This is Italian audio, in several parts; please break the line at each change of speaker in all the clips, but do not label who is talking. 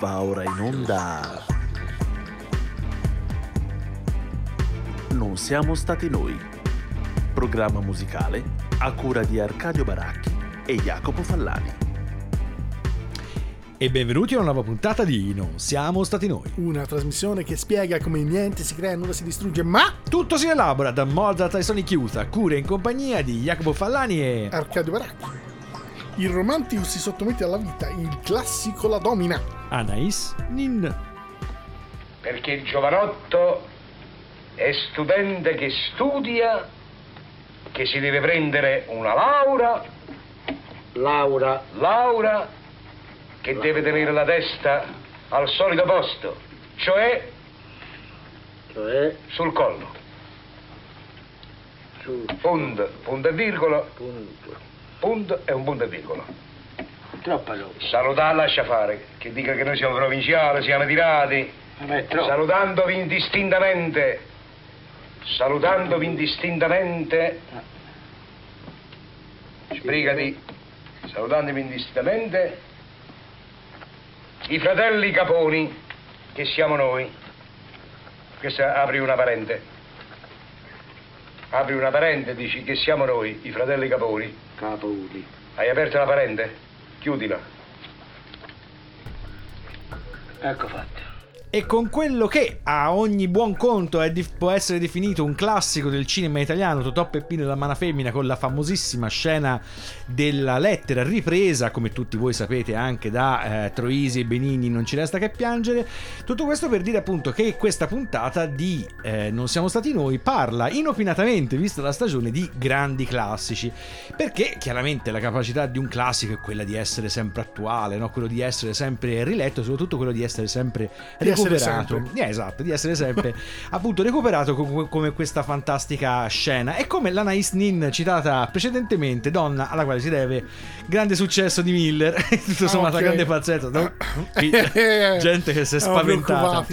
Va ora in onda. Non siamo stati noi. Programma musicale a cura di Arcadio Baracchi e Jacopo Fallani.
E benvenuti a una nuova puntata di Non siamo stati noi.
Una trasmissione che spiega come niente si crea e nulla si distrugge, ma
Tutto si elabora da Mozart e Sony Chiusa, cura in compagnia di Jacopo Fallani e...
Arcadio Baracchi. Il romantico si sottomette alla vita, il classico la domina.
Anais Nin.
perché il giovanotto è studente che studia, che si deve prendere una laurea,
Laura,
laurea, che deve tenere la testa al solito posto, cioè
cioè
sul collo.
sul
Punto, punto e virgola,
punto.
Punto e un punto e virgola.
Troppa roba.
Salutare lascia fare, che dica che noi siamo provinciali, siamo tirati.
Ma è troppo.
Salutandovi indistintamente, salutandovi indistintamente, sbrigati, salutandovi indistintamente, i fratelli Caponi, che siamo noi. Questa apri una parente. Apri una parente, dici che siamo noi, i fratelli Caponi.
Capuli.
Hai aperto la parente? Chiudila.
Ecco fatto.
E con quello che a ogni buon conto di- può essere definito un classico del cinema italiano, Totò Peppino e la Mana Femmina con la famosissima scena della lettera ripresa, come tutti voi sapete anche da eh, Troisi e Benini, non ci resta che piangere. Tutto questo per dire appunto che questa puntata di eh, Non siamo stati noi parla inopinatamente, vista la stagione, di grandi classici. Perché chiaramente la capacità di un classico è quella di essere sempre attuale, no? quello di essere sempre riletto, soprattutto quello di essere sempre
essere
recuperato.
sempre.
Eh, esatto, di essere sempre appunto recuperato co- come questa fantastica scena. E come l'Anais Nin citata precedentemente, donna alla quale si deve grande successo di Miller, tutto sommato
ok.
grande pazzesco. no? Gente che si è spaventata.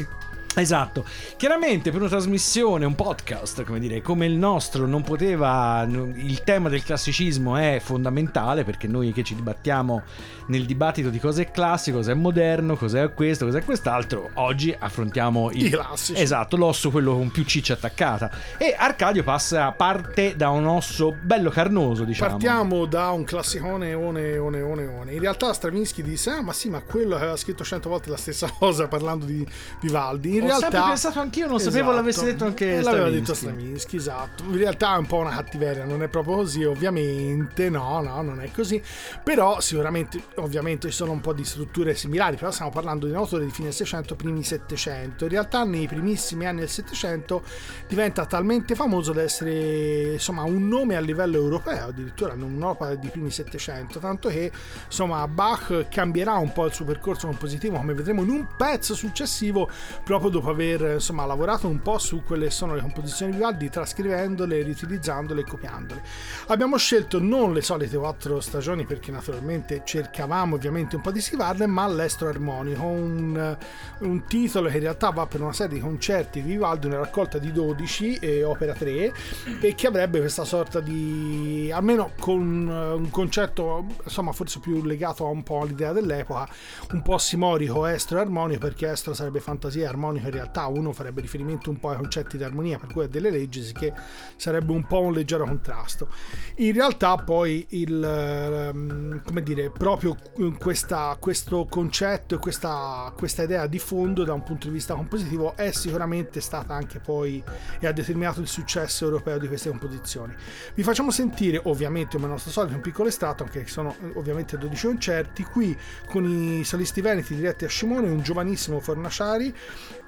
Esatto, chiaramente per una trasmissione, un podcast, come dire, come il nostro, non poteva. Il tema del classicismo è fondamentale perché noi che ci dibattiamo nel dibattito di cosa è classico, cosa è moderno, cosa è questo, cosa è quest'altro, oggi affrontiamo il,
I classici.
Esatto, l'osso, quello con più ciccia attaccata. E Arcadio passa parte da un osso bello carnoso, diciamo.
Partiamo da un classicone one, one, one, one. In realtà Stravinsky disse, ah ma sì, ma quello aveva scritto cento volte la stessa cosa parlando di Vivaldi. In
Ho
realtà...
sempre pensato anch'io, non sapevo l'avesse detto anche
Eh, L'aveva detto
Stravinsky.
Esatto. In realtà è un po' una cattiveria, non è proprio così, ovviamente, no, no, non è così. Però sicuramente, ovviamente ci sono un po' di strutture similari, però stiamo parlando di un autore di fine 600, primi 700. In realtà nei primissimi anni del 700 diventa talmente famoso da essere, insomma, un nome a livello europeo, addirittura un'opera di primi 700, tanto che, insomma, Bach cambierà un po' il suo percorso compositivo, come vedremo in un pezzo successivo, proprio dopo aver, insomma, lavorato un po' su quelle che sono le composizioni di Vivaldi, trascrivendole, riutilizzandole e copiandole. Abbiamo scelto non le solite quattro stagioni perché naturalmente cercavamo ovviamente un po' di scrivarle, ma l'estro armonico, un, un titolo che in realtà va per una serie di concerti di Vivaldi, una raccolta di 12 e opera 3 e che avrebbe questa sorta di almeno con eh, un concetto insomma forse più legato a un po' all'idea dell'epoca, un po' simorico, estro armonico perché estro sarebbe fantasia e armonico in realtà uno farebbe riferimento un po' ai concetti di armonia per cui è delle leggi che sarebbe un po' un leggero contrasto. In realtà poi il ehm, come dire proprio questa, questo concetto e questa, questa idea di fondo da un punto di vista compositivo è sicuramente stata anche poi e ha determinato il successo europeo di queste composizioni. Vi facciamo sentire ovviamente come al nostro solito un piccolo estratto anche che sono eh, ovviamente 12 concerti qui con i solisti veneti diretti a Scimone un giovanissimo Fornaciari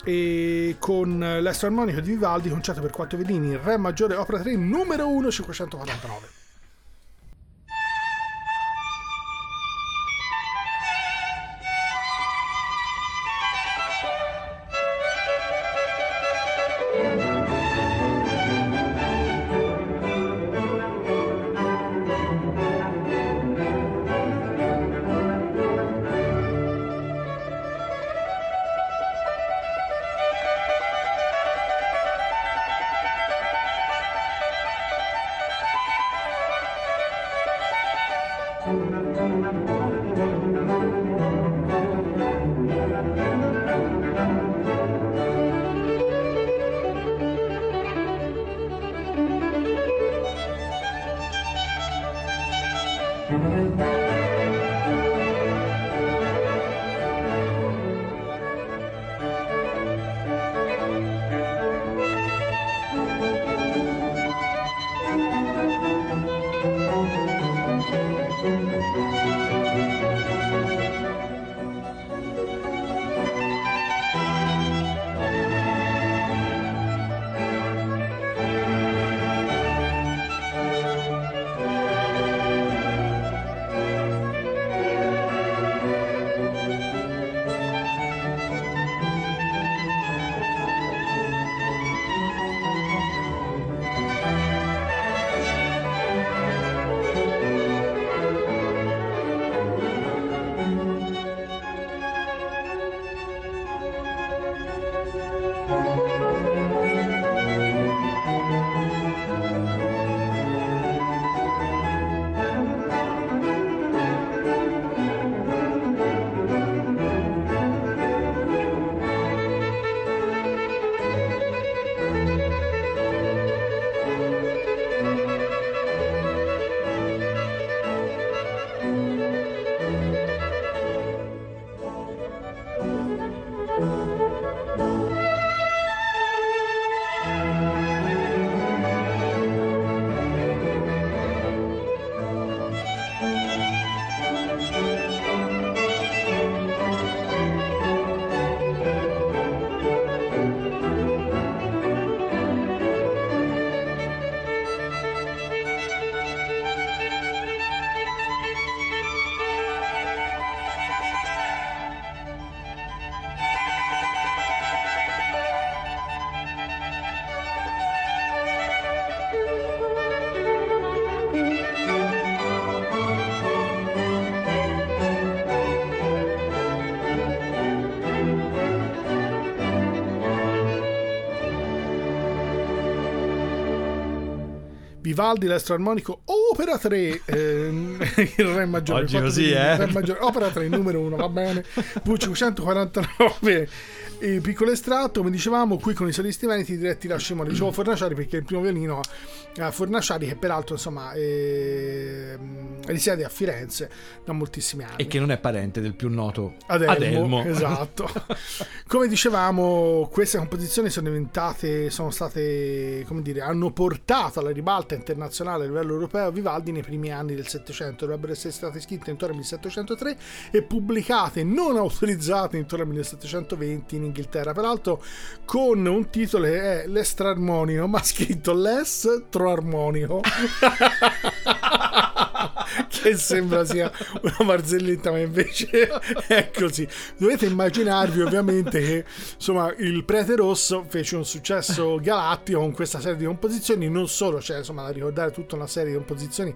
e con l'estro armonico di Vivaldi concerto per quattro violini Re maggiore opera 3 numero 1 549 Vivaldi, l'estro armonico, opera 3, ehm, il re maggiore.
Oggi così, eh.
maggiore, opera 3, numero 1, va bene. V549, il piccolo estratto, come dicevamo, qui con i solisti veneti diretti da Scimone. Dicevo Fornaciari perché il primo violino a Fornaciari, che peraltro insomma ehm, risiede a Firenze da moltissimi anni.
E che non è parente del più noto
Adelmo,
Adelmo.
esatto. Come dicevamo, queste composizioni sono diventate, sono state, come dire, hanno portato alla ribalta internazionale a livello europeo Vivaldi nei primi anni del Settecento. Dovrebbero essere state scritte intorno al 1703 e pubblicate, non autorizzate intorno al 1720 in Inghilterra. Peraltro, con un titolo che è l'estrarmonico, ma scritto l'estroarmonico. che sembra sia una barzelletta, ma invece è così. Dovete immaginarvi ovviamente che insomma il prete rosso fece un successo galattico con questa serie di composizioni, non solo, c'è insomma da ricordare tutta una serie di composizioni,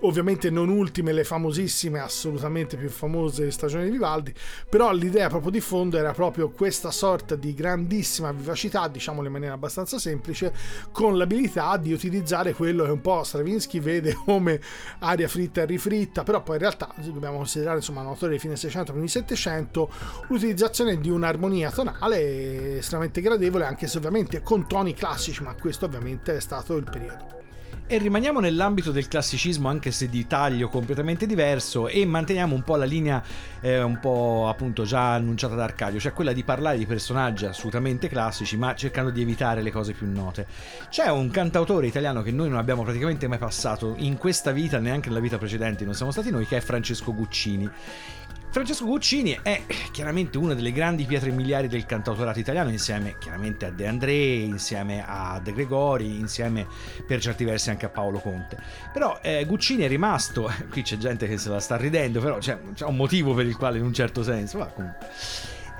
ovviamente non ultime le famosissime, assolutamente più famose di Stagione di Vivaldi, però l'idea proprio di fondo era proprio questa sorta di grandissima vivacità, diciamolo in maniera abbastanza semplice, con l'abilità di utilizzare quello che un po' Stravinsky vede come aria fritta e rifritta, però poi in realtà dobbiamo considerare insomma un autore di fine 600 primi 700 l'utilizzazione di un'armonia tonale estremamente gradevole anche se ovviamente con toni classici ma questo ovviamente è stato il periodo
E rimaniamo nell'ambito del classicismo, anche se di taglio completamente diverso, e manteniamo un po' la linea eh, un po' appunto già annunciata da Arcadio, cioè quella di parlare di personaggi assolutamente classici, ma cercando di evitare le cose più note. C'è un cantautore italiano che noi non abbiamo praticamente mai passato in questa vita, neanche nella vita precedente, non siamo stati noi, che è Francesco Guccini. Francesco Guccini è chiaramente una delle grandi pietre miliari del cantautorato italiano, insieme chiaramente a De André, insieme a De Gregori, insieme per certi versi anche a Paolo Conte. Però eh, Guccini è rimasto, qui c'è gente che se la sta ridendo, però c'è, c'è un motivo per il quale in un certo senso, ma comunque.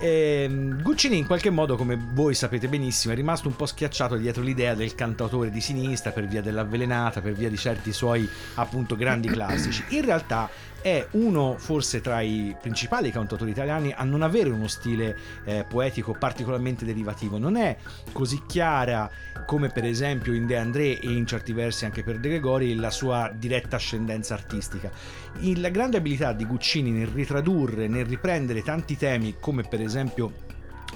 Ehm, Guccini in qualche modo, come voi sapete benissimo, è rimasto un po' schiacciato dietro l'idea del cantautore di sinistra per via dell'avvelenata, per via di certi suoi appunto grandi classici. In realtà è uno forse tra i principali cantautori italiani a non avere uno stile eh, poetico particolarmente derivativo. Non è così chiara come per esempio in De André e in certi versi anche per De Gregori la sua diretta ascendenza artistica. La grande abilità di Guccini nel ritradurre, nel riprendere tanti temi come per esempio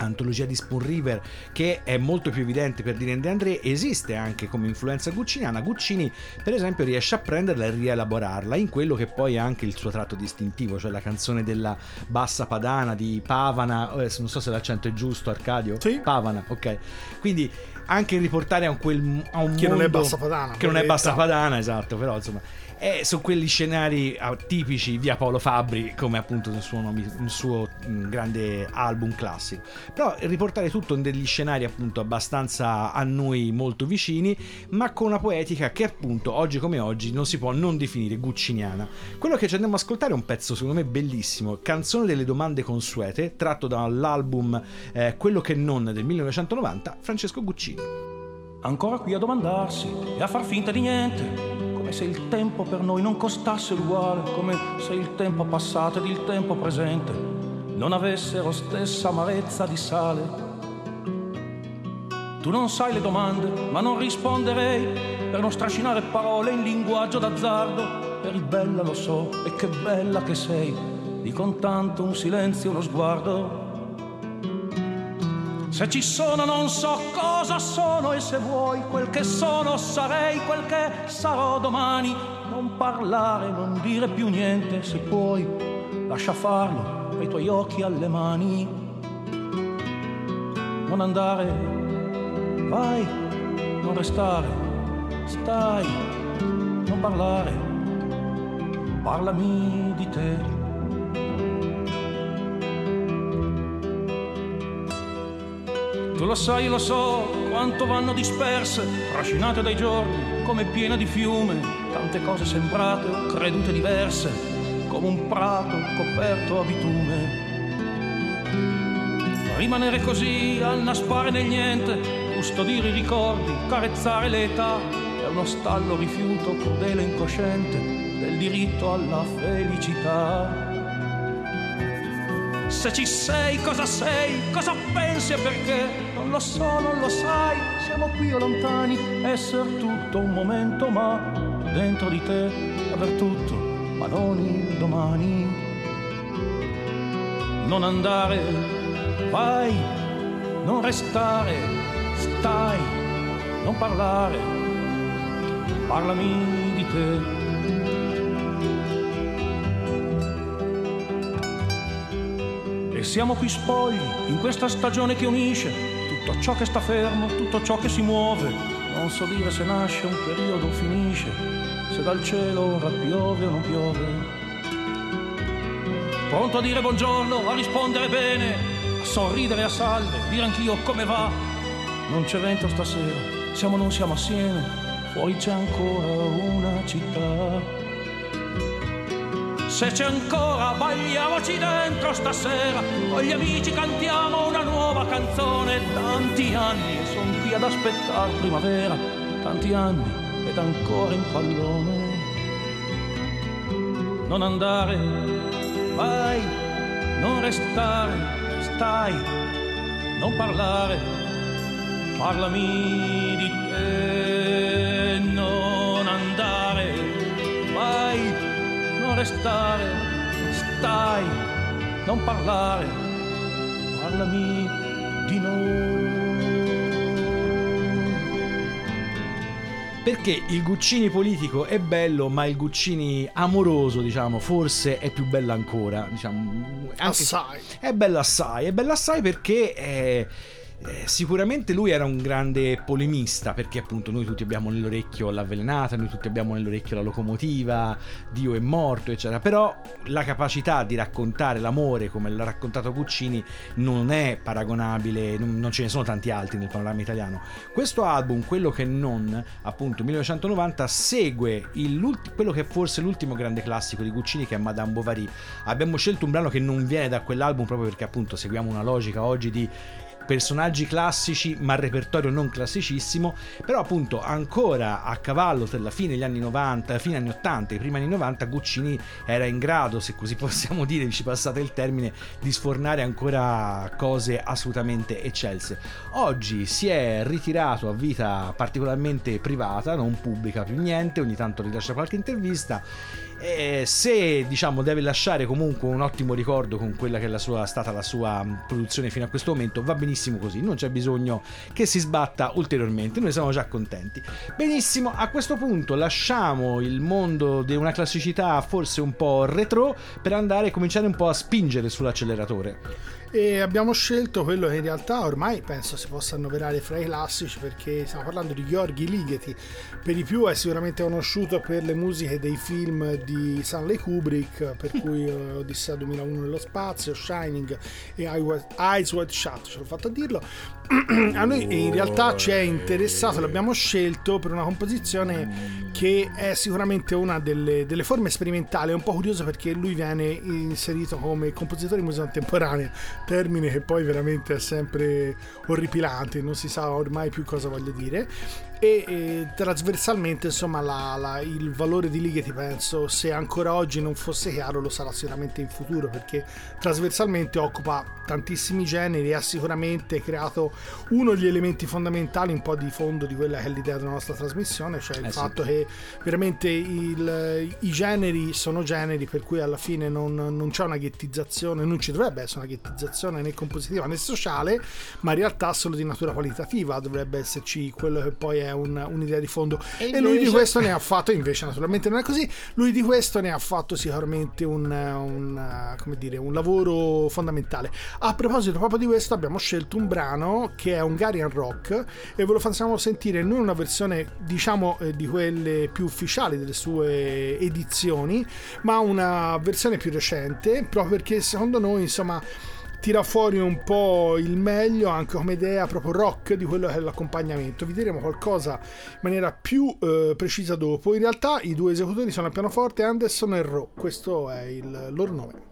antologia di Spoon River che è molto più evidente per Dylan De André esiste anche come influenza gucciniana Guccini per esempio riesce a prenderla e rielaborarla in quello che poi è anche il suo tratto distintivo cioè la canzone della bassa padana di Pavana eh, non so se l'accento è giusto Arcadio?
Sì.
Pavana ok. Quindi anche riportare a un, quel, a un
Che non è
mondo-
bassa padana,
che non è bassa padana esatto però insomma è su quegli scenari tipici via Paolo Fabri come appunto nel suo, nome- nel suo mm, grande album classico. Però riportare tutto in degli scenari appunto abbastanza a noi molto vicini ma con una poetica che appunto oggi come oggi non si può non definire gucciniana. Quello che ci andiamo ad ascoltare è un pezzo secondo me bellissimo. Canzone delle domande consuete tratto dall'album eh, Quello che non del 1990 Francesco Guccini.
Ancora qui a domandarsi e a far finta di niente, se il tempo per noi non costasse l'uguale, come se il tempo passato ed il tempo presente non avessero stessa amarezza di sale. Tu non sai le domande, ma non risponderei per non strascinare parole in linguaggio d'azzardo. Eri bella, lo so, e che bella che sei, di con tanto un silenzio uno sguardo. Se ci sono non so cosa sono e se vuoi quel che sono sarei quel che sarò domani. Non parlare, non dire più niente se puoi. Lascia farlo ai tuoi occhi alle mani. Non andare, vai, non restare, stai, non parlare. Parlami di te. Tu lo sai, lo so, quanto vanno disperse, trascinate dai giorni, come piena di fiume, tante cose sembrate o credute diverse, come un prato coperto a bitume. Rimanere così, annaspare nel niente, custodire i ricordi, carezzare l'età, è uno stallo rifiuto crudele e incosciente del diritto alla felicità. Se ci sei, cosa sei, cosa pensi e perché? Non lo so, non lo sai, siamo qui o lontani, essere tutto un momento, ma dentro di te aver tutto, ma non il domani. Non andare, vai, non restare, stai, non parlare, parlami di te. E siamo qui spogli, in questa stagione che unisce tutto ciò che sta fermo, tutto ciò che si muove. Non so dire se nasce un periodo o finisce, se dal cielo ora piove o non piove. Pronto a dire buongiorno, a rispondere bene, a sorridere a salve, dire anch'io come va. Non c'è vento stasera, siamo o non siamo assieme, fuori c'è ancora una città. Se c'è ancora, balliamoci dentro stasera. Con gli amici cantiamo una nuova canzone. Tanti anni e son qui ad aspettare primavera. Tanti anni ed ancora in pallone. Non andare, vai, non restare, stai, non parlare. Parlami di te, restare, stai, non parlare, parlami di noi.
Perché il Guccini politico è bello, ma il Guccini amoroso, diciamo, forse è più bello ancora. Diciamo,
Assai.
È bello assai, è bello assai perché eh, eh, sicuramente lui era un grande polemista, perché appunto noi tutti abbiamo nell'orecchio l'avvelenata, noi tutti abbiamo nell'orecchio la locomotiva, Dio è morto, eccetera. Però la capacità di raccontare l'amore come l'ha raccontato Guccini non è paragonabile, non, non ce ne sono tanti altri nel panorama italiano. Questo album, quello che non, appunto 1990, segue quello che è forse l'ultimo grande classico di Guccini che è Madame Bovary. Abbiamo scelto un brano che non viene da quell'album proprio perché appunto seguiamo una logica oggi di personaggi classici ma repertorio non classicissimo però appunto ancora a cavallo tra la fine degli anni 90 fine anni 80 e i primi anni 90 Guccini era in grado se così possiamo dire ci passate il termine di sfornare ancora cose assolutamente eccelse. Oggi si è ritirato a vita particolarmente privata non pubblica più niente ogni tanto rilascia qualche intervista E se diciamo deve lasciare comunque un ottimo ricordo con quella che è sua, stata la sua mh, produzione fino a questo momento, va benissimo così, non c'è bisogno che si sbatta ulteriormente, noi siamo già contenti. Benissimo, a questo punto lasciamo il mondo di una classicità forse un po' retro per andare a cominciare un po' a spingere sull'acceleratore.
E abbiamo scelto quello che in realtà ormai penso si possa annoverare fra i classici perché stiamo parlando di Gheorghi Ligeti. Per di più è sicuramente conosciuto per le musiche dei film di Stanley Kubrick, per cui eh, Odissea 2001 nello spazio, Shining e Eyes Wide Shut, ce l'ho fatto a dirlo. a noi in realtà ci è interessato, l'abbiamo scelto per una composizione che è sicuramente una delle, delle forme sperimentali. È un po' curioso perché lui viene inserito come compositore di musica contemporanea, termine che poi veramente è sempre orripilante, non si sa ormai più cosa voglia dire. E, trasversalmente, insomma, la- la- il valore di Ligeti, penso, se ancora oggi non fosse chiaro, lo sarà sicuramente in futuro perché trasversalmente occupa tantissimi generi e ha sicuramente creato uno degli elementi fondamentali, un po' di fondo di quella che è l'idea della nostra trasmissione, cioè il
Eh sì.
fatto che veramente il- i generi sono generi, per cui alla fine non, non c'è una ghettizzazione, non ci dovrebbe essere una ghettizzazione né compositiva né sociale, ma in realtà solo di natura qualitativa dovrebbe esserci quello che poi è un- un'idea di fondo.
E
E, lui di questo ne ha fatto, invece naturalmente non è così, lui di questo ne ha fatto sicuramente un, un, come dire, un lavoro fondamentale. A proposito proprio di questo abbiamo scelto un brano che è Hungarian Rock e ve lo facciamo sentire non una versione diciamo eh, di quelle più ufficiali delle sue edizioni, ma una versione più recente, proprio perché secondo noi insomma tira fuori un po' il meglio anche come idea proprio rock di quello che è l'accompagnamento. Vi diremo qualcosa in maniera più eh, precisa dopo. In realtà i due esecutori sono al pianoforte Anderson e Ro, questo è il loro nome.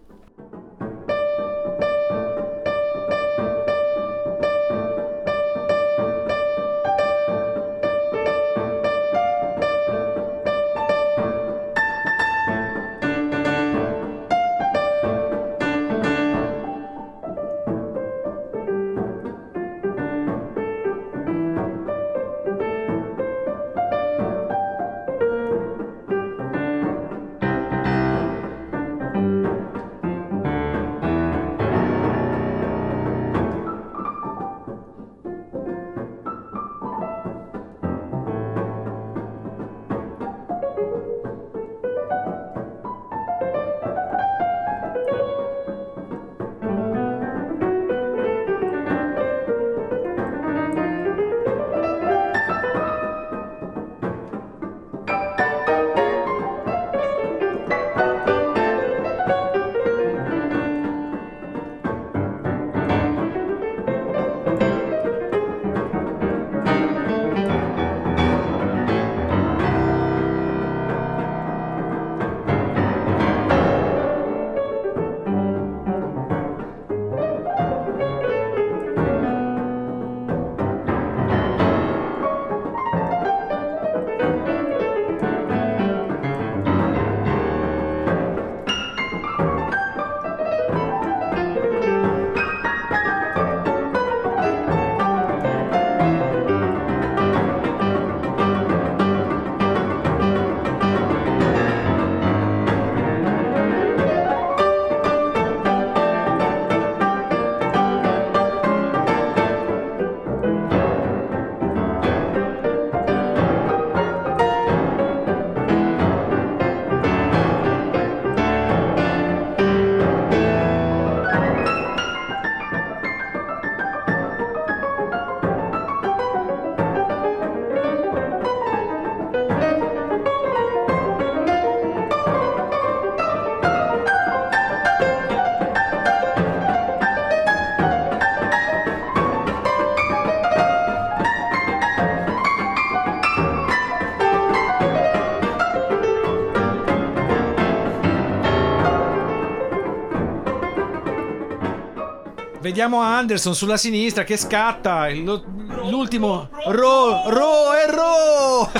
Vediamo Anderson sulla sinistra che scatta. lo- L'ultimo. Ro, Ro e Ro!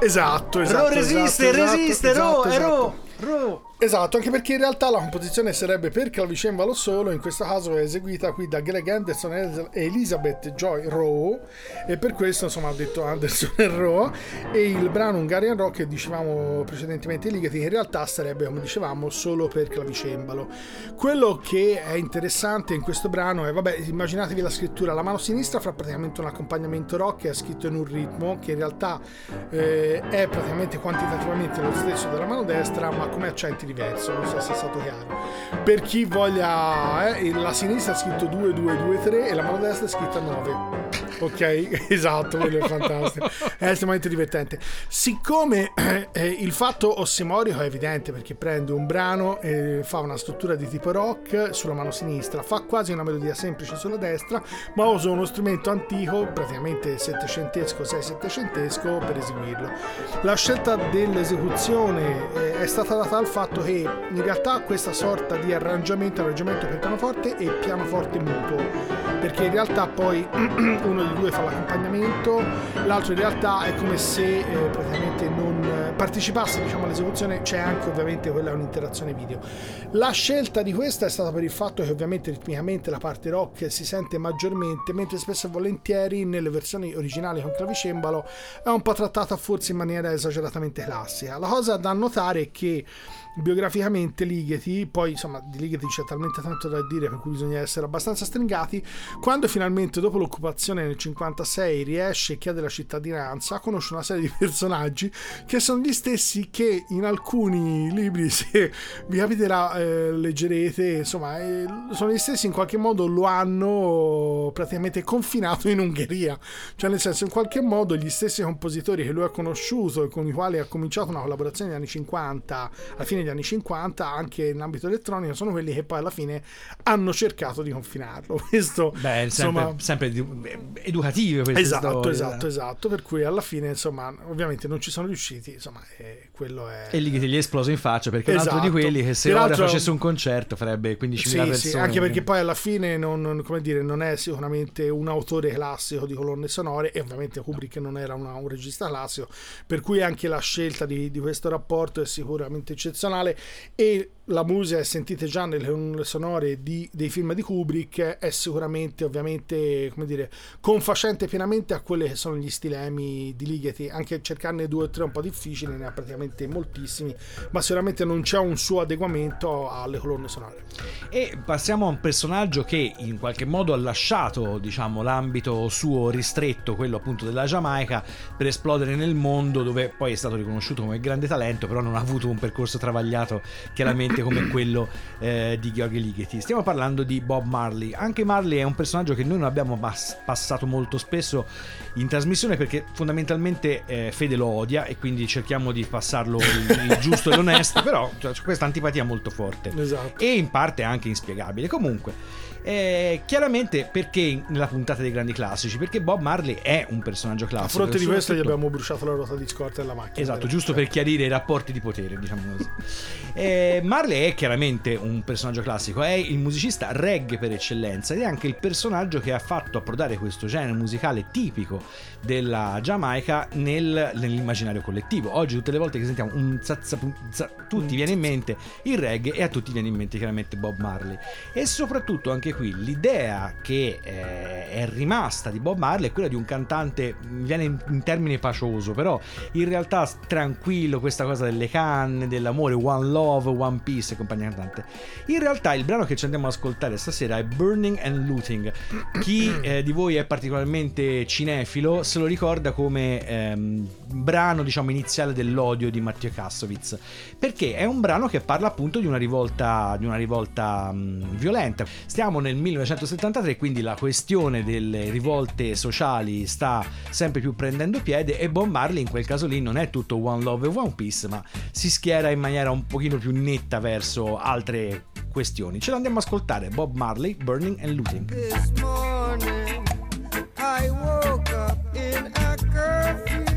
Esatto, esatto.
Ro resiste,
esatto,
resiste,
esatto,
Ro,
esatto,
e Ro.
Esatto. Anche perché in realtà la composizione sarebbe per clavicembalo solo, in questo caso è eseguita qui da Greg Anderson e Elizabeth Joy Rowe e per questo insomma ha detto Anderson e Rowe e il brano Hungarian Rock che dicevamo precedentemente Ligeti in realtà sarebbe come dicevamo solo per clavicembalo. Quello che è interessante in questo brano è, vabbè, immaginatevi la scrittura, la mano sinistra fa praticamente un accompagnamento rock che è scritto in un ritmo che in realtà eh, è praticamente quantitativamente lo stesso della mano destra ma come accenti diverso, non so se è stato chiaro. Per chi voglia, eh, la sinistra è scritto 2, 2, 2, 3 e la mano destra è scritta 9. Ok, esatto, quello è fantastico. È estremamente divertente. Siccome eh, il fatto ossimorico è evidente perché prende un brano e fa una struttura di tipo rock sulla mano sinistra, fa quasi una melodia semplice sulla destra, ma usa uno strumento antico, praticamente settecentesco, sei settecentesco, per eseguirlo. La scelta dell'esecuzione eh, è stata data dal fatto che in realtà questa sorta di arrangiamento arrangiamento per pianoforte e pianoforte muto, perché in realtà poi uno dei due fa l'accompagnamento, l'altro in realtà è come se eh, praticamente non eh, partecipasse diciamo, all'esecuzione, c'è anche ovviamente quella un'interazione video. La scelta di questa è stata per il fatto che ovviamente ritmicamente la parte rock si sente maggiormente, mentre spesso e volentieri nelle versioni originali con clavicembalo è un po' trattata forse in maniera esageratamente classica. La cosa da notare è che biograficamente Ligeti, poi insomma di Ligeti c'è talmente tanto da dire per cui bisogna essere abbastanza stringati, quando finalmente dopo l'occupazione nel 56 riesce e chiede la cittadinanza, conosce una serie di personaggi che sono gli stessi che in alcuni libri, se vi capiterà, eh, leggerete, insomma, eh, sono gli stessi in qualche modo lo hanno praticamente confinato in Ungheria, cioè nel senso in qualche modo gli stessi compositori che lui ha conosciuto e con i quali ha cominciato una collaborazione negli anni 50, alla fine degli anni 50, anche in ambito elettronico, sono quelli che poi alla fine hanno cercato di confinarlo. Questo,
Beh, insomma, sempre, sempre educative queste
esatto,
storie.
esatto, esatto, per cui alla fine, insomma, ovviamente non ci sono riusciti, insomma, eh, quello è...
E lì che gli è esploso in faccia, perché esatto. è un altro di
Esatto.
quelli che se ora facesse un concerto farebbe 15.000
Sì,
persone.
sì, anche perché poi alla fine non, non- come dire, non è sicuramente un autore classico di colonne sonore e ovviamente Kubrick non era una- un regista classico, per cui anche la scelta di, di questo rapporto è sicuramente eccezionale e la musica che sentite già nelle colonne sonore di- dei film di Kubrick è sicuramente ovviamente come dire confacente pienamente a quelli che sono gli stilemi di Ligeti. Anche cercarne due o tre è un po' difficile ne ha praticamente moltissimi ma sicuramente non c'è un suo adeguamento alle colonne sonore.
E passiamo a un personaggio che in qualche modo ha lasciato, diciamo, l'ambito suo ristretto, quello appunto della Giamaica, per esplodere nel mondo dove poi è stato riconosciuto come grande talento, però non ha avuto un percorso travagliato chiaramente come quello eh, di Gheorghe Ligeti. Stiamo parlando di Bob Marley. Anche Marley è un personaggio che noi non abbiamo pas- passato molto spesso in trasmissione perché fondamentalmente eh, Fede lo odia e quindi cerchiamo di passarlo il, il giusto e l'onesto, però cioè, c'è questa antipatia molto forte
esatto
e in parte anche inspiegabile. Comunque, eh, chiaramente perché nella puntata dei grandi classici? Perché Bob Marley è un personaggio
a
classico.
fronte di questo gli
soprattutto-
abbiamo bruciato la ruota di scorta della macchina
Esatto, giusto per chiarire i rapporti di potere, diciamo così. Eh, Marley è chiaramente un personaggio classico, è il musicista reggae per eccellenza ed è anche il personaggio che ha fatto approdare questo genere musicale tipico della Giamaica nel- nell'immaginario collettivo. Oggi tutte le volte che sentiamo un zazzapum, za- tutti viene in mente il reggae e a tutti viene in mente chiaramente Bob Marley. E soprattutto anche qui l'idea che eh, è rimasta di Bob Marley è quella di un cantante, viene in, in termine pacioso, però in realtà tranquillo, questa cosa delle canne, dell'amore, One Love, One Peace e compagnia cantante. In realtà il brano che ci andiamo ad ascoltare stasera è Burning and Looting. Chi eh, di voi è particolarmente cinefilo se lo ricorda come ehm, brano diciamo iniziale dell'odio di Matteo Kassovitz perché è un brano che parla appunto di una rivolta di una rivolta mh, violenta stiamo nel 1973 quindi la questione delle rivolte sociali sta sempre più prendendo piede e Bob Marley in quel caso lì non è tutto One Love e One Peace ma si schiera in maniera un pochino più netta verso altre questioni ce l'andiamo ad ascoltare Bob Marley Burning and Looting
This morning I woke up in a curfew.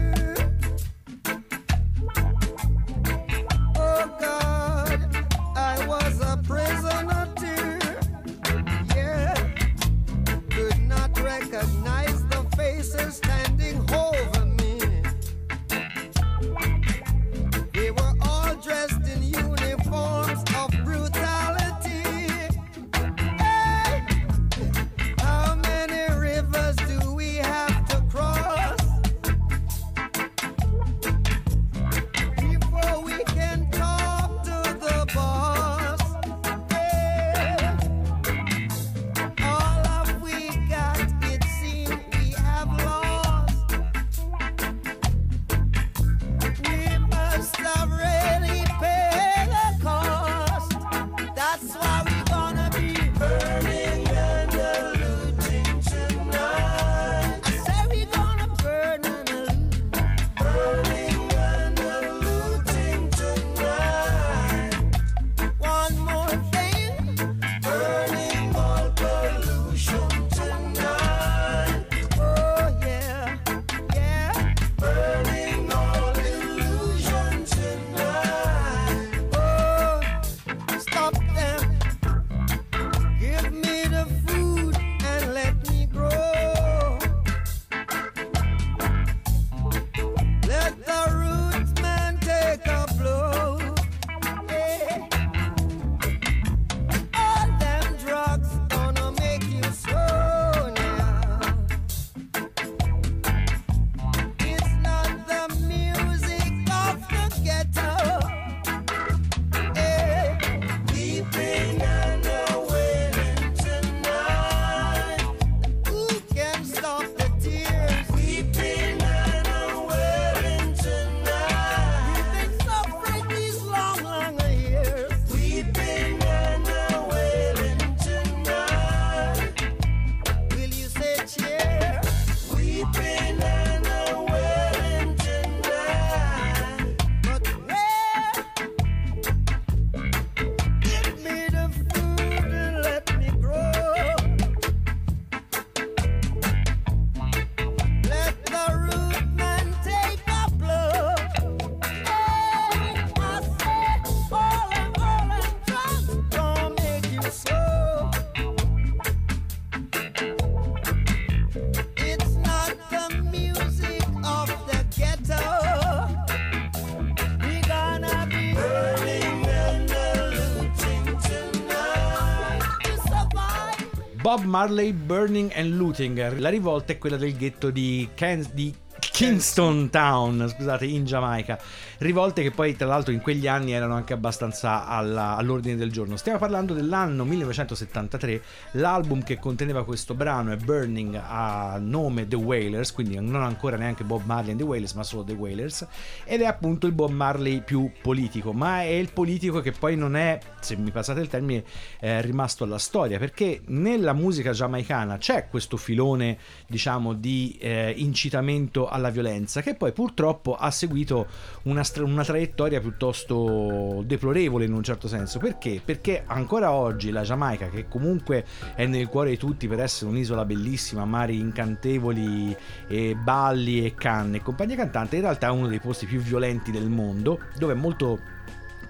Bob Marley Burning and Looting. La rivolta è quella del ghetto di, Ken- di Kingston Town, scusate, in Giamaica. Rivolte che poi, tra l'altro, in quegli anni erano anche abbastanza alla- all'ordine del giorno. Stiamo parlando dell'anno 1973. L'album che conteneva questo brano è Burning a nome The Wailers, quindi non ancora neanche Bob Marley and The Wailers, ma solo The Wailers. Ed è appunto il Bob Marley più politico, ma è il politico che poi non è, se mi passate il termine, rimasto alla storia, perché nella musica giamaicana c'è questo filone, diciamo, di eh, incitamento alla violenza, che poi purtroppo ha seguito una, una traiettoria piuttosto deplorevole in un certo senso. Perché? Perché ancora oggi la Giamaica, che comunque è nel cuore di tutti per essere un'isola bellissima, mari incantevoli, e balli e canne e compagnia cantante, in realtà è uno dei posti più violenti del mondo, dove è molto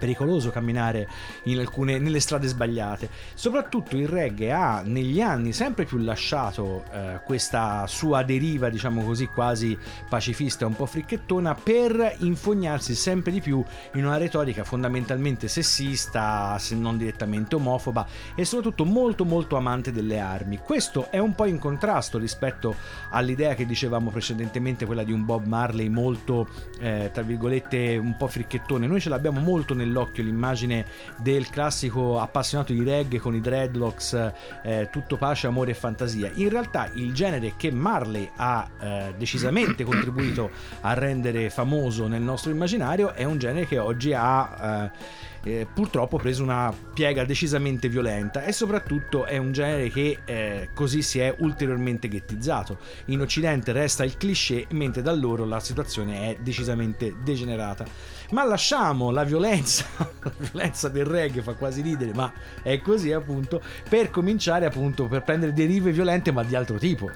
pericoloso camminare in alcune, nelle strade sbagliate. Soprattutto il reggae ha negli anni sempre più lasciato eh, questa sua deriva, diciamo così, quasi pacifista, un po' fricchettona, per infognarsi sempre di più in una retorica fondamentalmente sessista, se non direttamente omofoba e soprattutto molto molto amante delle armi. Questo è un po' in contrasto rispetto all'idea che dicevamo precedentemente, quella di un Bob Marley molto, eh, tra virgolette, un po' fricchettone. Noi ce l'abbiamo molto nell'occhio l'immagine del classico appassionato di reggae con i dreadlocks, eh, tutto pace, amore e fantasia. In realtà il genere che Marley ha eh, decisamente contribuito a rendere famoso nel nostro immaginario è un genere che oggi ha... eh, eh, purtroppo preso una piega decisamente violenta e soprattutto è un genere che eh, così si è ulteriormente ghettizzato. In Occidente resta il cliché, mentre da loro la situazione è decisamente degenerata. Ma lasciamo la violenza, la violenza del reggae fa quasi ridere, ma è così appunto, per cominciare appunto per prendere derive violente ma di altro tipo.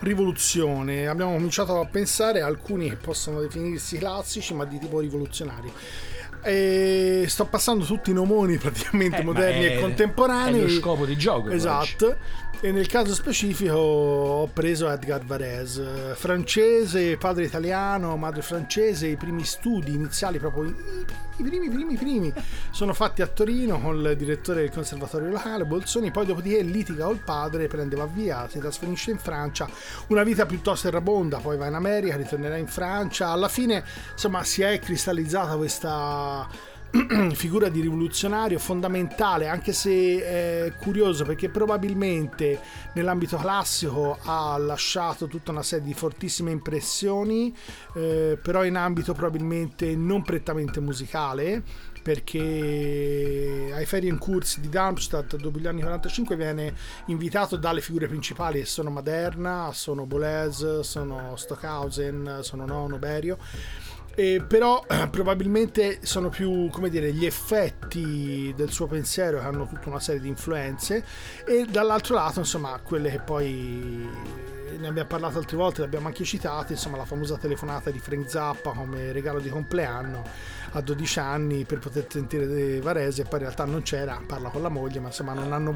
rivoluzione. Abbiamo cominciato a pensare a alcuni che possono definirsi classici, ma di tipo rivoluzionario. E sto passando tutti i nomoni praticamente
Eh,
moderni
è-
e contemporanei.
è lo scopo di gioco,
Esatto. E nel caso specifico ho preso Edgar Varese, francese, padre italiano, madre francese. I primi studi iniziali, proprio i i primi, primi, primi, sono fatti a Torino con il direttore del conservatorio locale, Bolzoni. Poi, dopodiché, litiga col padre, prendeva via, si trasferisce in Francia. Una vita piuttosto errabonda, poi va in America, ritornerà in Francia. Alla fine, insomma, si è cristallizzata questa figura di rivoluzionario fondamentale, anche se è curioso perché probabilmente nell'ambito classico ha lasciato tutta una serie di fortissime impressioni, eh, però in ambito probabilmente non prettamente musicale. Perché ai Ferienkurs di Darmstadt dopo gli anni 45 viene invitato dalle figure principali sono Maderna, sono Boles, sono Stockhausen, sono Nono Berio eh, però probabilmente sono più come dire gli effetti del suo pensiero che hanno tutta una serie di influenze e dall'altro lato insomma quelle che poi ne abbiamo parlato altre volte, le abbiamo anche citate, insomma la famosa telefonata di Frank Zappa come regalo di compleanno a 12 anni per poter sentire Varese e poi in realtà non c'era, parla con la moglie, ma insomma non hanno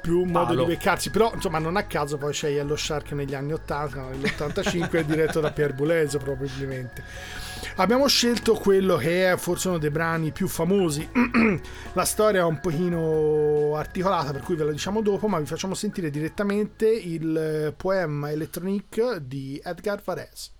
più modo
Palo.
di beccarsi, però insomma non a caso poi c'è Yellow Shark negli anni 80, nell'85 diretto da Pierre Boulez probabilmente. Abbiamo scelto quello che è forse uno dei brani più famosi. La storia è un pochino articolata, per cui ve la diciamo dopo, ma vi facciamo sentire direttamente il poema electronique di Edgar Varese.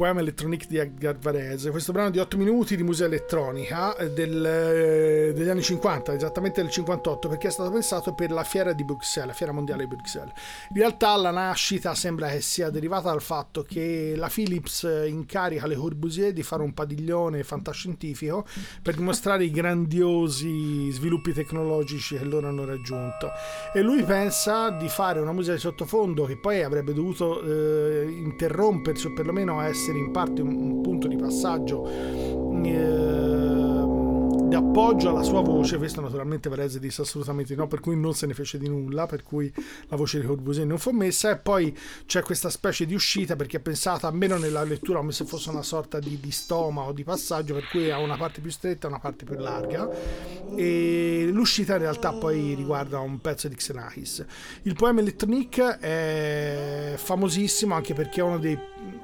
Poema Electronique di Edgar Varese. Questo brano di 8 minuti di musica elettronica eh, del, eh, degli anni 50, esattamente del 58, perché è stato pensato per la fiera di Bruxelles, la fiera mondiale di Bruxelles. In realtà la nascita sembra che sia derivata dal fatto che la Philips incarica Le Corbusier di fare un padiglione fantascientifico per dimostrare i grandiosi sviluppi tecnologici che loro hanno raggiunto. E lui pensa di fare una musica di sottofondo che poi avrebbe dovuto eh, interrompersi o perlomeno essere in parte un, un punto di passaggio eh, di appoggio alla sua voce. Questo naturalmente Varese disse assolutamente no, per cui non se ne fece di nulla, per cui la voce di Corbusier non fu messa. E poi c'è questa specie di uscita perché è pensata almeno nella lettura come se fosse una sorta di, di stoma o di passaggio, per cui ha una parte più stretta e una parte più larga. E l'uscita in realtà poi riguarda un pezzo di Xenakis. Il poema Electronique è famosissimo anche perché è uno dei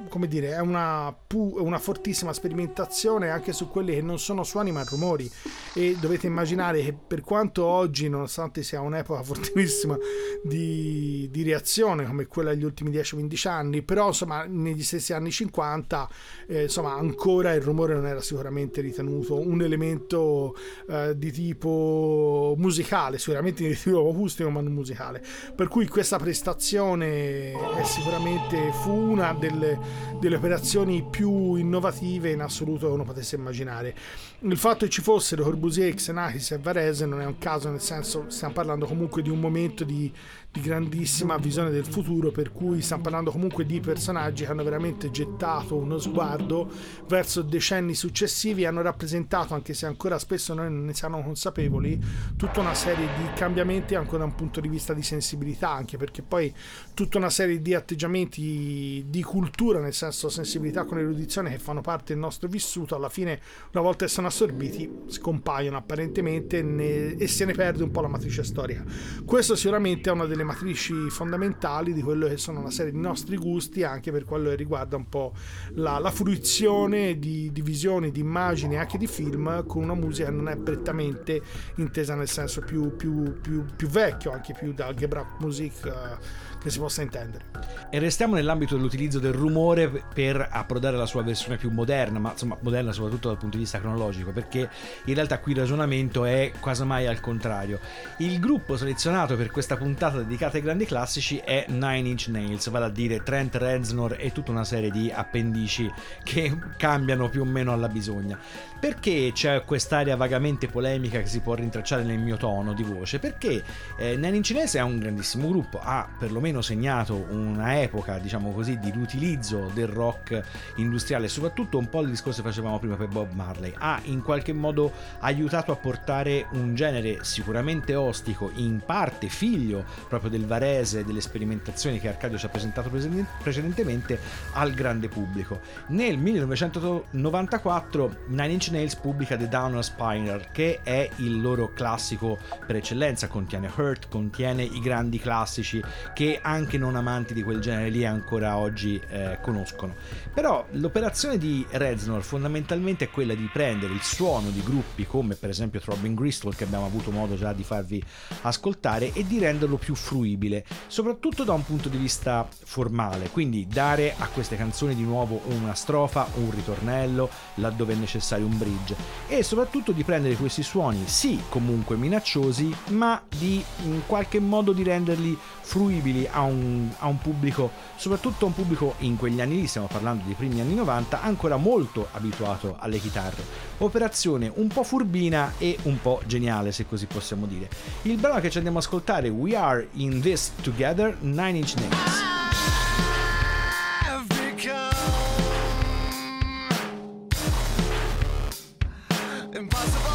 come dire, è una, pu- una fortissima sperimentazione anche su quelli che non sono suoni ma rumori. E dovete immaginare che per quanto oggi nonostante sia un'epoca fortissima di, di reazione come quella degli ultimi 10-15 anni però insomma negli stessi anni 50 eh, insomma ancora il rumore non era sicuramente ritenuto un elemento eh, di tipo musicale sicuramente di tipo acustico ma non musicale. Per cui questa prestazione è sicuramente fu una delle delle operazioni più innovative in assoluto che uno potesse immaginare. Il fatto che ci fossero Corbusier, Xenakis e Varese non è un caso, nel senso stiamo parlando comunque di un momento di, di grandissima visione del futuro, per cui stiamo parlando comunque di personaggi che hanno veramente gettato uno sguardo verso decenni successivi e hanno rappresentato, anche se ancora spesso noi non ne siamo consapevoli, tutta una serie di cambiamenti anche da un punto di vista di sensibilità, anche perché poi tutta una serie di atteggiamenti di cultura, nel senso sensibilità con erudizione che fanno parte del nostro vissuto, alla fine una volta che sono assorbiti scompaiono apparentemente ne, e se ne perde un po' la matrice storica. Questo sicuramente è una delle matrici fondamentali di quello che sono una serie di nostri gusti anche per quello che riguarda un po' la, la fruizione di, di visioni, di immagini anche di film con una musica che non è prettamente intesa nel senso più, più, più, più vecchio, anche più da Gebrauch Musik uh, che si possa intendere.
E restiamo nell'ambito dell'utilizzo del rumore per approdare alla sua versione più moderna, ma insomma moderna soprattutto dal punto di vista cronologico, perché in realtà qui il ragionamento è quasi mai al contrario. Il gruppo selezionato per questa puntata dedicata ai grandi classici è Nine Inch Nails, vale a dire Trent Reznor e tutta una serie di appendici che cambiano più o meno alla bisogna. Perché c'è quest'area vagamente polemica che si può rintracciare nel mio tono di voce? Perché eh, Nine Inch Nails è un grandissimo gruppo, ha perlomeno segnato una epoca, diciamo così, di utilizzo del rock industriale, soprattutto un po' il discorso che facevamo prima per Bob Marley, ha in qualche modo aiutato a portare un genere sicuramente ostico, in parte figlio proprio del Varese, delle sperimentazioni che Arcadio ci ha presentato precedentemente, al grande pubblico. Nel 1994 Nine Inch Nails pubblica The Downer Spiner, che è il loro classico per eccellenza, contiene Hurt, contiene i grandi classici che anche non amanti di quel genere lì ancora oggi eh, conoscono. Però l'operazione di Reznor fondamentalmente è quella di prendere il suono di gruppi come per esempio Throbbing Gristle che abbiamo avuto modo già di farvi ascoltare e di renderlo più fruibile, soprattutto da un punto di vista formale, quindi dare a queste canzoni di nuovo una strofa un ritornello laddove è necessario un bridge e soprattutto di prendere questi suoni sì comunque minacciosi ma di in qualche modo di renderli fruibili a un, a un pubblico, soprattutto a un pubblico in quegli anni lì, stiamo parlando dei primi anni 90, ancora molto abituato alle chitarre. Operazione un po' furbina e un po' geniale, se così possiamo dire. Il brano che ci andiamo ad ascoltare, We Are in This Together, Nine Inch Nails.
Impossible.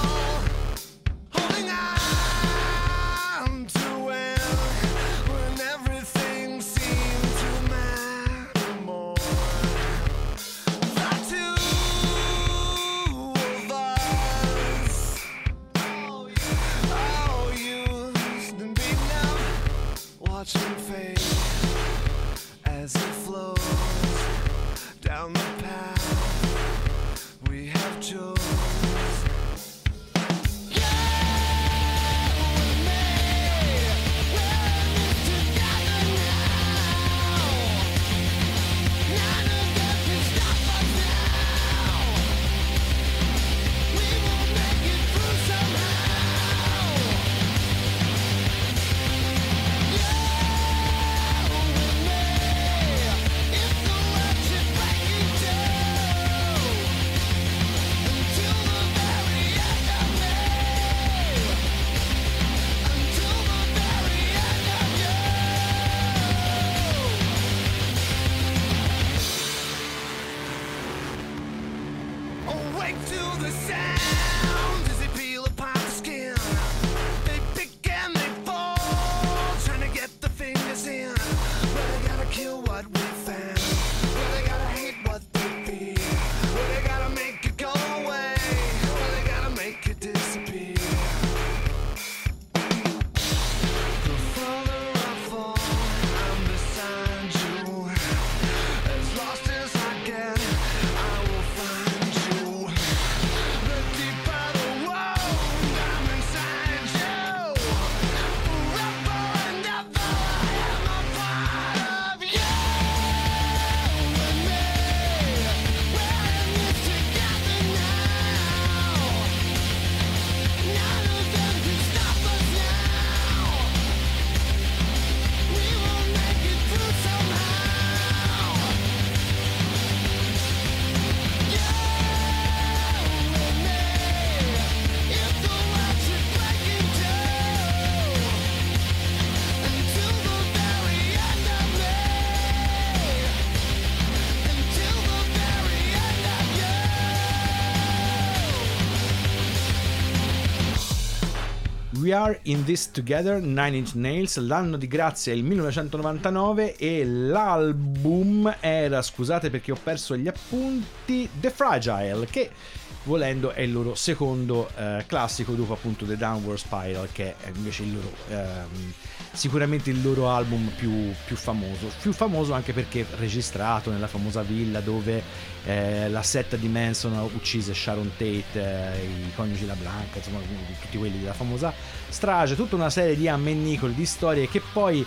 We
Are in This Together, Nine Inch Nails, l'anno di grazia è il 1999 e l'album era, scusate perché ho perso gli appunti, The Fragile, che volendo è il loro secondo eh, classico dopo appunto The Downward Spiral, che è invece il loro... ehm, sicuramente il loro album più, più famoso. Più famoso anche perché registrato nella famosa villa dove eh, la setta di Manson uccise Sharon Tate, eh, i coniugi La Blanca, insomma tutti quelli della famosa strage, tutta una serie di ammennicoli, di storie che poi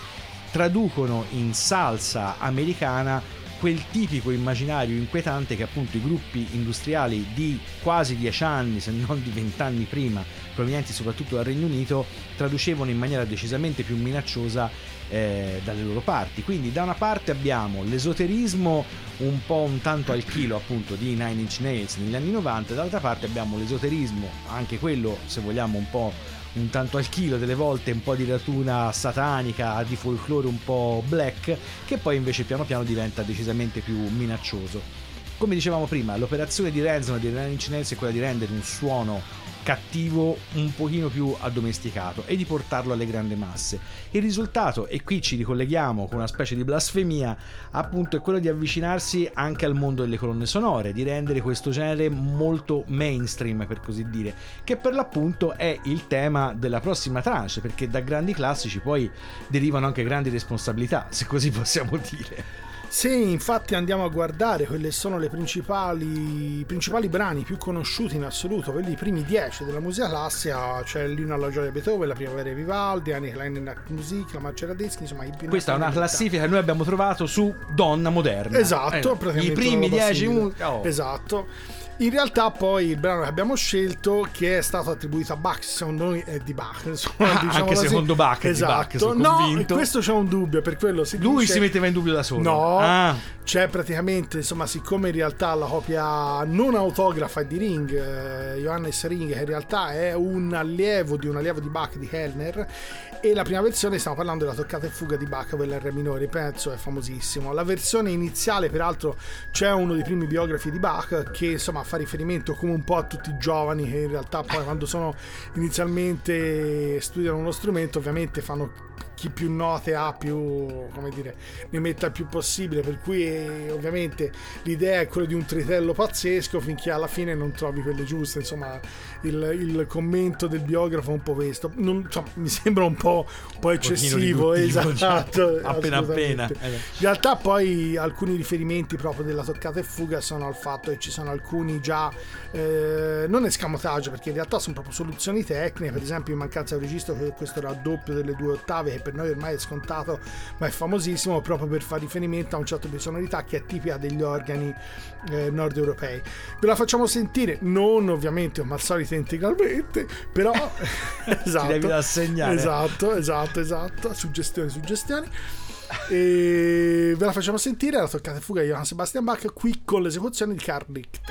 traducono in salsa americana quel tipico immaginario inquietante che appunto i gruppi industriali di quasi dieci anni, se non di vent'anni prima, provenienti soprattutto dal Regno Unito, traducevano in maniera decisamente più minacciosa eh, dalle loro parti. Quindi da una parte abbiamo l'esoterismo un po' un tanto al chilo appunto di Nine Inch Nails negli anni 90, dall'altra parte abbiamo l'esoterismo, anche quello se vogliamo un po' un tanto al chilo, delle volte un po' di ratura satanica, di folklore un po' black, che poi invece piano piano diventa decisamente più minaccioso. Come dicevamo prima, l'operazione di Ransom di Nine Inch è quella di rendere un suono cattivo un pochino più addomesticato e di portarlo alle grandi masse. Il risultato, e qui ci ricolleghiamo con una specie di blasfemia, appunto è quello di avvicinarsi anche al mondo delle colonne sonore, di rendere questo genere molto mainstream per così dire, che per l'appunto è il tema della prossima tranche, perché da grandi classici poi derivano anche grandi responsabilità, se così possiamo dire.
Se infatti andiamo a guardare quelle sono le principali, i principali brani più conosciuti in assoluto, quelli i primi dieci della musica classica, c'è l'Inno alla gioia di Beethoven, la Primavera di Vivaldi, Annie Klein Musik, la Radeschi, insomma
Questa è una classifica che noi abbiamo trovato su Donna Moderna.
Esatto,
Eh,
praticamente
I primi dieci. oh.
Esatto. In realtà poi il brano che abbiamo scelto, che è stato attribuito a Bach, secondo noi è di Bach. insomma,
Ah,
diciamo
anche
così.
secondo Bach è di
esatto.
Bach,
no,
convinto.
questo c'è un dubbio, per quello si
Lui
dice-
si metteva in dubbio da solo.
No,
Ah.
c'è praticamente, insomma, siccome in realtà la copia non autografa è di Ring, eh, Johannes Ring, che in realtà è un allievo di un allievo di Bach di Kellner, e la prima versione stiamo parlando della toccata e fuga di Bach, quella re minore, penso è famosissimo. La versione iniziale, peraltro, c'è uno dei primi biografi di Bach che insomma fa riferimento come un po' a tutti i giovani che in realtà poi quando sono inizialmente studiano uno strumento, ovviamente fanno chi più note ha più come dire ne metta il più possibile per cui eh, ovviamente l'idea è quella di un tritello pazzesco finché alla fine non trovi quelle giuste. Insomma il, il commento del biografo è un po' questo. Non- insomma, mi sembra un po', un po' eccessivo
riduttivo,
esatto
cioè, appena. appena. Eh
in realtà poi alcuni riferimenti proprio della toccata e fuga sono al fatto che ci sono alcuni già eh, non escamotage perché in realtà sono proprio soluzioni tecniche per esempio in mancanza di registro che questo raddoppio delle due ottave che per noi ormai è scontato ma è famosissimo proprio per fare riferimento a un certo di sonorità che è tipica degli organi eh, nord europei ve la facciamo sentire non ovviamente come al solito integralmente però esatto.
Devi rassegnare.
esatto esatto esatto. Suggestioni suggestioni. E ve la facciamo sentire la toccata fuga di Johann Sebastian Bach qui con l'esecuzione di Karl Richter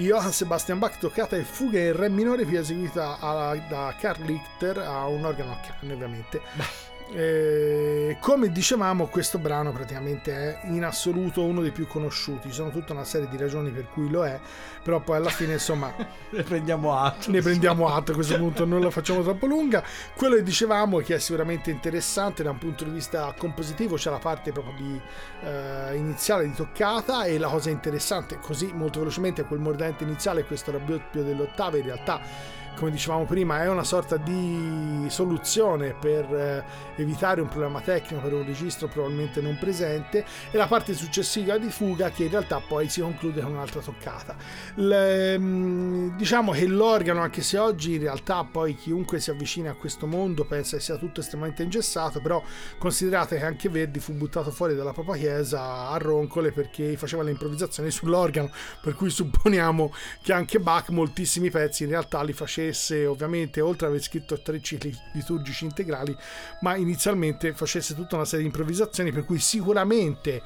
Johann Sebastian Bach toccata e fuga in re minore più eseguita alla- da Karl Richter a un organo a canne ovviamente. Eh, come dicevamo questo brano praticamente è in assoluto uno dei più conosciuti, ci sono tutta una serie di ragioni per cui lo è, però poi alla fine insomma
Ne prendiamo atto.
ne prendiamo atto a questo punto, non la facciamo troppo lunga. Quello che dicevamo è che è sicuramente interessante da un punto di vista compositivo, c'è la parte proprio di, eh, iniziale di toccata e la cosa interessante, così molto velocemente, quel mordente iniziale, questo rabdoppio dell'ottava in realtà come dicevamo prima, è una sorta di soluzione per eh, evitare un problema tecnico per un registro probabilmente non presente e la parte successiva di fuga che in realtà poi si conclude con un'altra toccata. Le- mm, diciamo che l'organo, anche se oggi in realtà poi chiunque si avvicina a questo mondo pensa che sia tutto estremamente ingessato, però considerate che anche Verdi fu buttato fuori dalla propria chiesa a roncole perché faceva le improvvisazioni sull'organo, per cui supponiamo che anche Bach moltissimi pezzi in realtà li facesse ovviamente oltre ad aver scritto tre cicli liturgici integrali, ma inizialmente facesse tutta una serie di improvvisazioni per cui sicuramente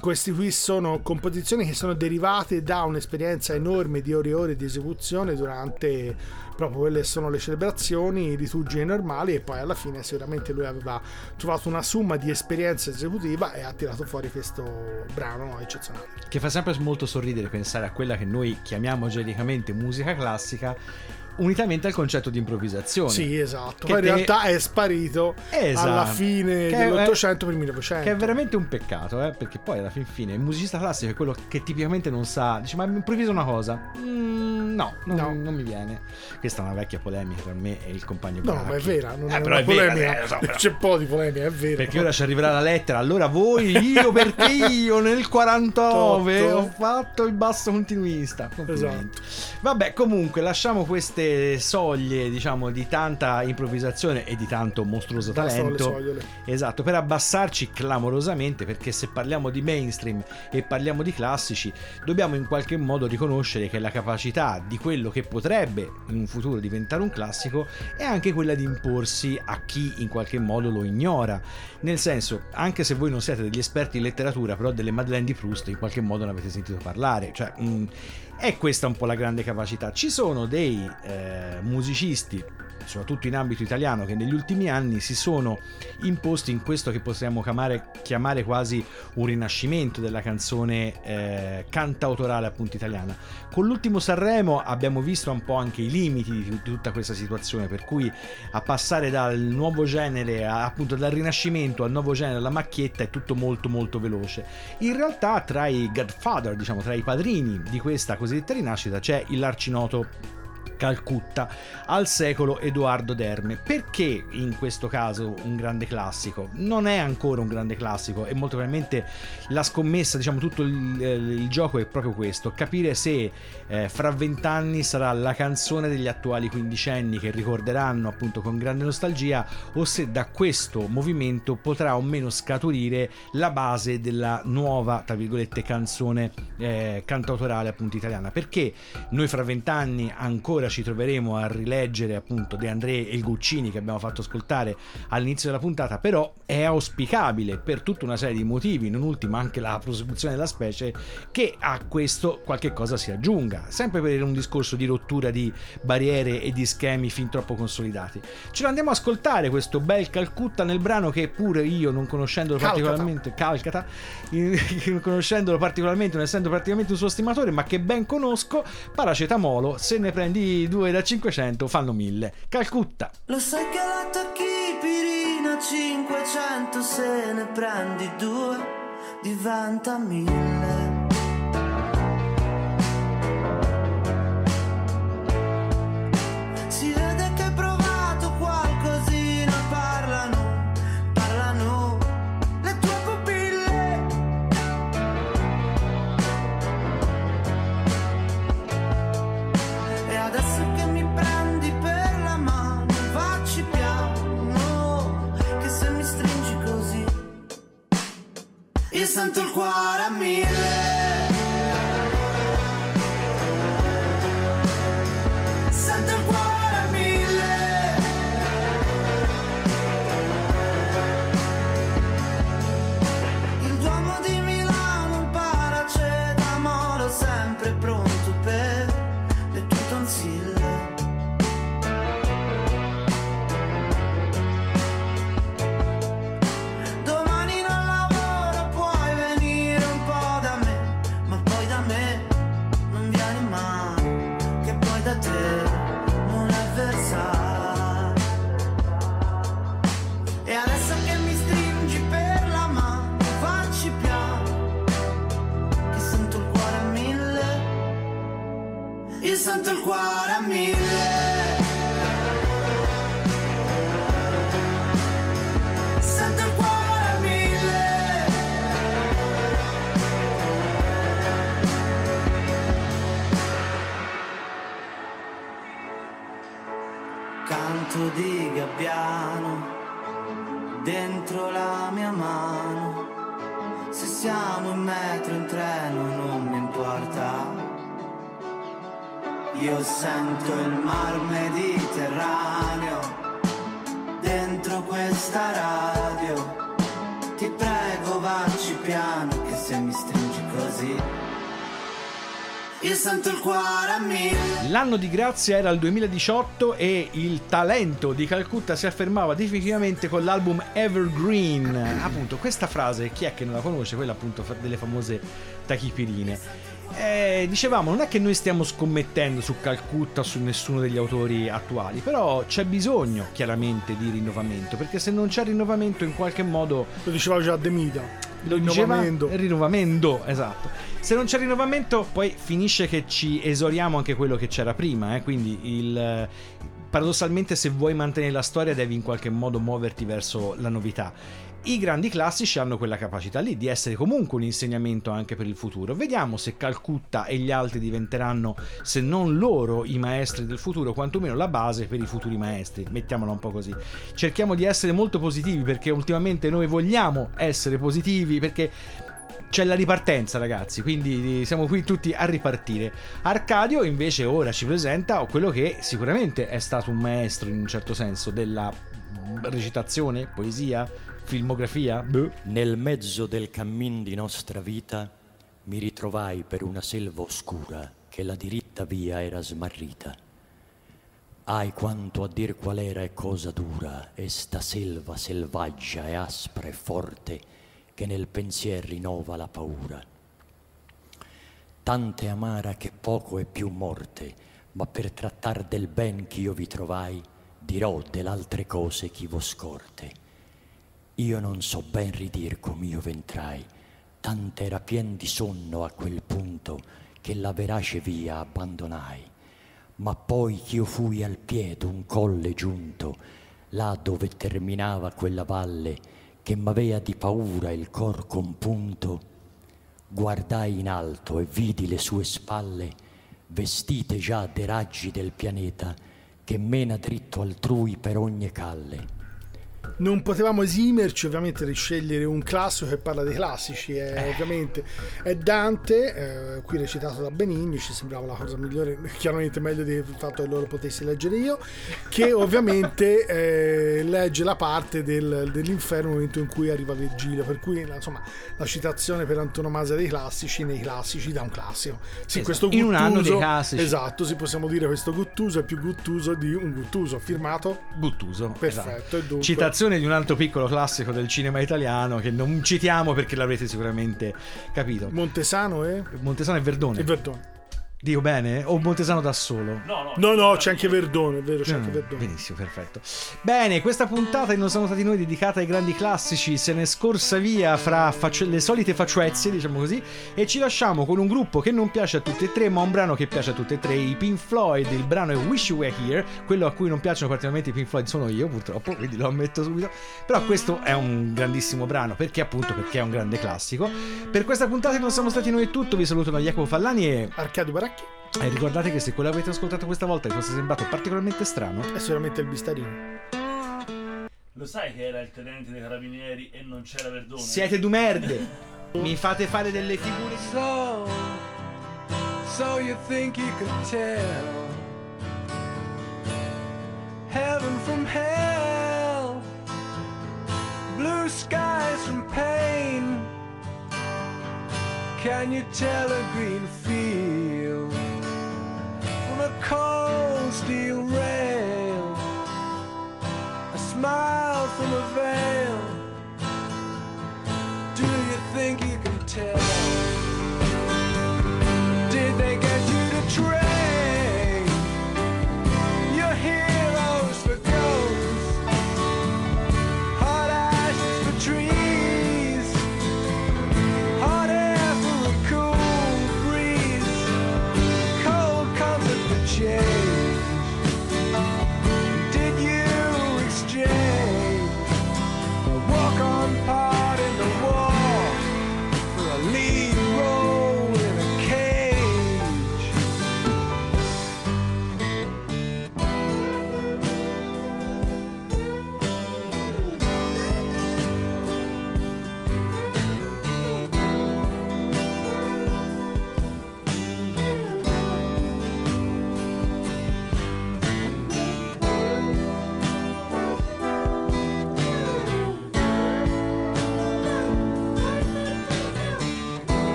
questi qui sono composizioni che sono derivate da un'esperienza enorme di ore e ore di esecuzione durante proprio quelle sono le celebrazioni liturgiche normali e poi alla fine sicuramente lui aveva trovato una somma di esperienza esecutiva e ha tirato fuori questo brano eccezionale.
Che fa sempre molto sorridere pensare a quella che noi chiamiamo genericamente musica classica, unitamente al concetto di improvvisazione.
Sì, esatto.
Che
Poi in
te-
realtà è sparito
Esatto.
alla fine
Che è-
dell'Ottocento per il 1900.
Che è veramente un peccato, eh, perché poi alla fin fine il musicista classico è quello che tipicamente non sa, dice ma improvvisa una cosa. Mm, no, non,
No.
non mi viene. Questa è una vecchia polemica per me e il compagno
No,
Bracchi.
ma è vera, non
Eh,
è
però
una
è vera,
polemica.
eh, so, però.
C'è un po' di polemica, è vero.
Perché ora ci arriverà la lettera, allora voi, io perché io nel 49
Totto.
ho fatto il basso continuista.
Esatto.
Vabbè, comunque lasciamo queste soglie, diciamo, di tanta improvvisazione e di tanto mostruoso talento. Esatto, per abbassarci clamorosamente, perché se parliamo di mainstream e parliamo di classici, dobbiamo in qualche modo riconoscere che la capacità di quello che potrebbe in un futuro diventare un classico è anche quella di imporsi a chi in qualche modo lo ignora. Nel senso, anche se voi non siete degli esperti in letteratura, però delle Madeleine di Proust in qualche modo ne avete sentito parlare. Cioè, mh, è questa un po' la grande capacità. Ci sono dei eh, musicisti, soprattutto in ambito italiano, che negli ultimi anni si sono imposti in questo che possiamo chiamare, chiamare quasi un rinascimento della canzone eh, cantautorale appunto italiana. Con l'ultimo Sanremo abbiamo visto un po' anche i limiti di, tutta questa situazione, per cui a passare dal nuovo genere, a- appunto dal rinascimento al nuovo genere, alla macchietta, è tutto molto molto veloce. In realtà tra i godfather, diciamo tra i padrini di questa cosiddetta rinascita c'è il l'arcinoto Calcutta al secolo Edoardo Derme. Perché in questo caso un grande classico? Non è ancora un grande classico e molto probabilmente la scommessa, diciamo tutto il, il gioco è proprio questo, capire se eh, fra vent'anni sarà la canzone degli attuali quindicenni che ricorderanno appunto con grande nostalgia o se da questo movimento potrà o meno scaturire la base della nuova, tra virgolette, canzone eh, cantautorale appunto italiana. Perché noi fra vent'anni ancora ci troveremo a rileggere appunto De André e il Guccini che abbiamo fatto ascoltare all'inizio della puntata, però è auspicabile per tutta una serie di motivi, non ultima anche la prosecuzione della specie, che a questo qualche cosa si aggiunga, sempre per un discorso di rottura di barriere e di schemi fin troppo consolidati. Ce lo andiamo a ascoltare questo bel Calcutta nel brano che pure io non conoscendolo
Calcata.
particolarmente Calcata, non conoscendolo particolarmente, non essendo praticamente un suo stimatore, ma che ben conosco, paracetamolo, se ne prendi i due da 500 fanno 1000. Calcutta.
Lo sai che la tachipirina 500 se ne prendi due diventa 1000. Io sento il cuore a mille.
L'anno di grazia era il 2018 e il talento di Calcutta si affermava definitivamente con l'album Evergreen. Appunto, questa frase, chi è che non la conosce? Quella appunto delle famose tachipirine. Eh, dicevamo, non è che noi stiamo scommettendo su Calcutta o su nessuno degli autori attuali, però c'è bisogno chiaramente di rinnovamento, perché se non c'è rinnovamento in qualche modo
Lo diceva già De.
Lo
Rinnovamento.
rinnovamento, esatto. Se non c'è rinnovamento, poi finisce che ci esoriamo anche quello che c'era prima, eh? quindi il paradossalmente se vuoi mantenere la storia devi in qualche modo muoverti verso la novità. I grandi classici hanno quella capacità lì di essere comunque un insegnamento anche per il futuro. Vediamo se Calcutta e gli altri diventeranno, se non loro, i maestri del futuro, quantomeno la base per i futuri maestri. Mettiamola un po' così. Cerchiamo di essere molto positivi perché ultimamente noi vogliamo essere positivi perché c'è la ripartenza, ragazzi, quindi siamo qui tutti a ripartire. Arcadio invece ora ci presenta quello che sicuramente è stato un maestro in un certo senso della recitazione, poesia, filmografia. Boh.
Nel mezzo del cammin di nostra vita mi ritrovai per una selva oscura che la diritta via era smarrita. Ai quanto a dir qual era e cosa dura e sta selva selvaggia e aspra e forte che nel pensier rinnova la paura. Tante amara che poco è più morte, ma per trattar del ben ch'io vi trovai, dirò dell'altre cose chi vo scorte. Io non so ben ridir com'io ventrai, tant'era pien di sonno a quel punto che la verace via abbandonai. Ma poi ch'io fui al piede un colle giunto, là dove terminava quella valle, che m'avea di paura il cor compunto, guardai in alto e vidi le sue spalle, vestite già dei raggi del pianeta, che mena dritto altrui per ogni calle.
Non potevamo esimerci ovviamente di scegliere un classico che parla dei classici, è, ovviamente è Dante, eh, qui recitato da Benigni, ci sembrava la cosa migliore, chiaramente meglio del fatto che loro potessi leggere io, che ovviamente eh, legge la parte del- dell'inferno nel momento in cui arriva Virgilio, per cui insomma la citazione per antonomasia dei classici nei classici da un classico. Sì,
Esatto.
questo
In un anno dei
Guttuso-
classici.
Esatto, sì, possiamo dire questo Guttuso è più Guttuso di un Guttuso, firmato
Guttuso.
Perfetto, e dunque-
Citazione di un altro piccolo classico del cinema italiano che non citiamo perché l'avrete sicuramente capito.
Montesano e...
Montesano e Verdone.
e Verdone.
Dico bene? O Montesano da solo?
No, no,
No, no, c'è anche Verdone, è vero, c'è anche
Mm,
Verdone.
Benissimo, perfetto. Bene, questa puntata di Non siamo stati noi dedicata ai grandi classici se ne è scorsa via fra facce- le solite faccezie, diciamo così, e ci lasciamo con un gruppo che non piace a tutti e tre, ma un brano che piace a tutti e tre, i Pink Floyd. Il brano è Wish You Were Here, quello a cui non piacciono particolarmente i Pink Floyd sono io, purtroppo, quindi lo ammetto subito. Però questo è un grandissimo brano, perché appunto perché è un grande classico. Per questa puntata di Non siamo stati noi è tutto, vi salutano Jacopo Fallani e
Arcadio Baracchi
e ricordate che se quello che avete ascoltato questa volta vi fosse sembrato particolarmente strano,
è sicuramente il Bistarino.
Lo sai che era il tenente dei carabinieri e non c'era Verdone?
siete du merde. Mi fate fare delle figure.
So, so you think you could tell heaven from hell, blue skies from pain? Can you tell a green field from a cold steel rail? A smile from a veil. Do you think you can tell?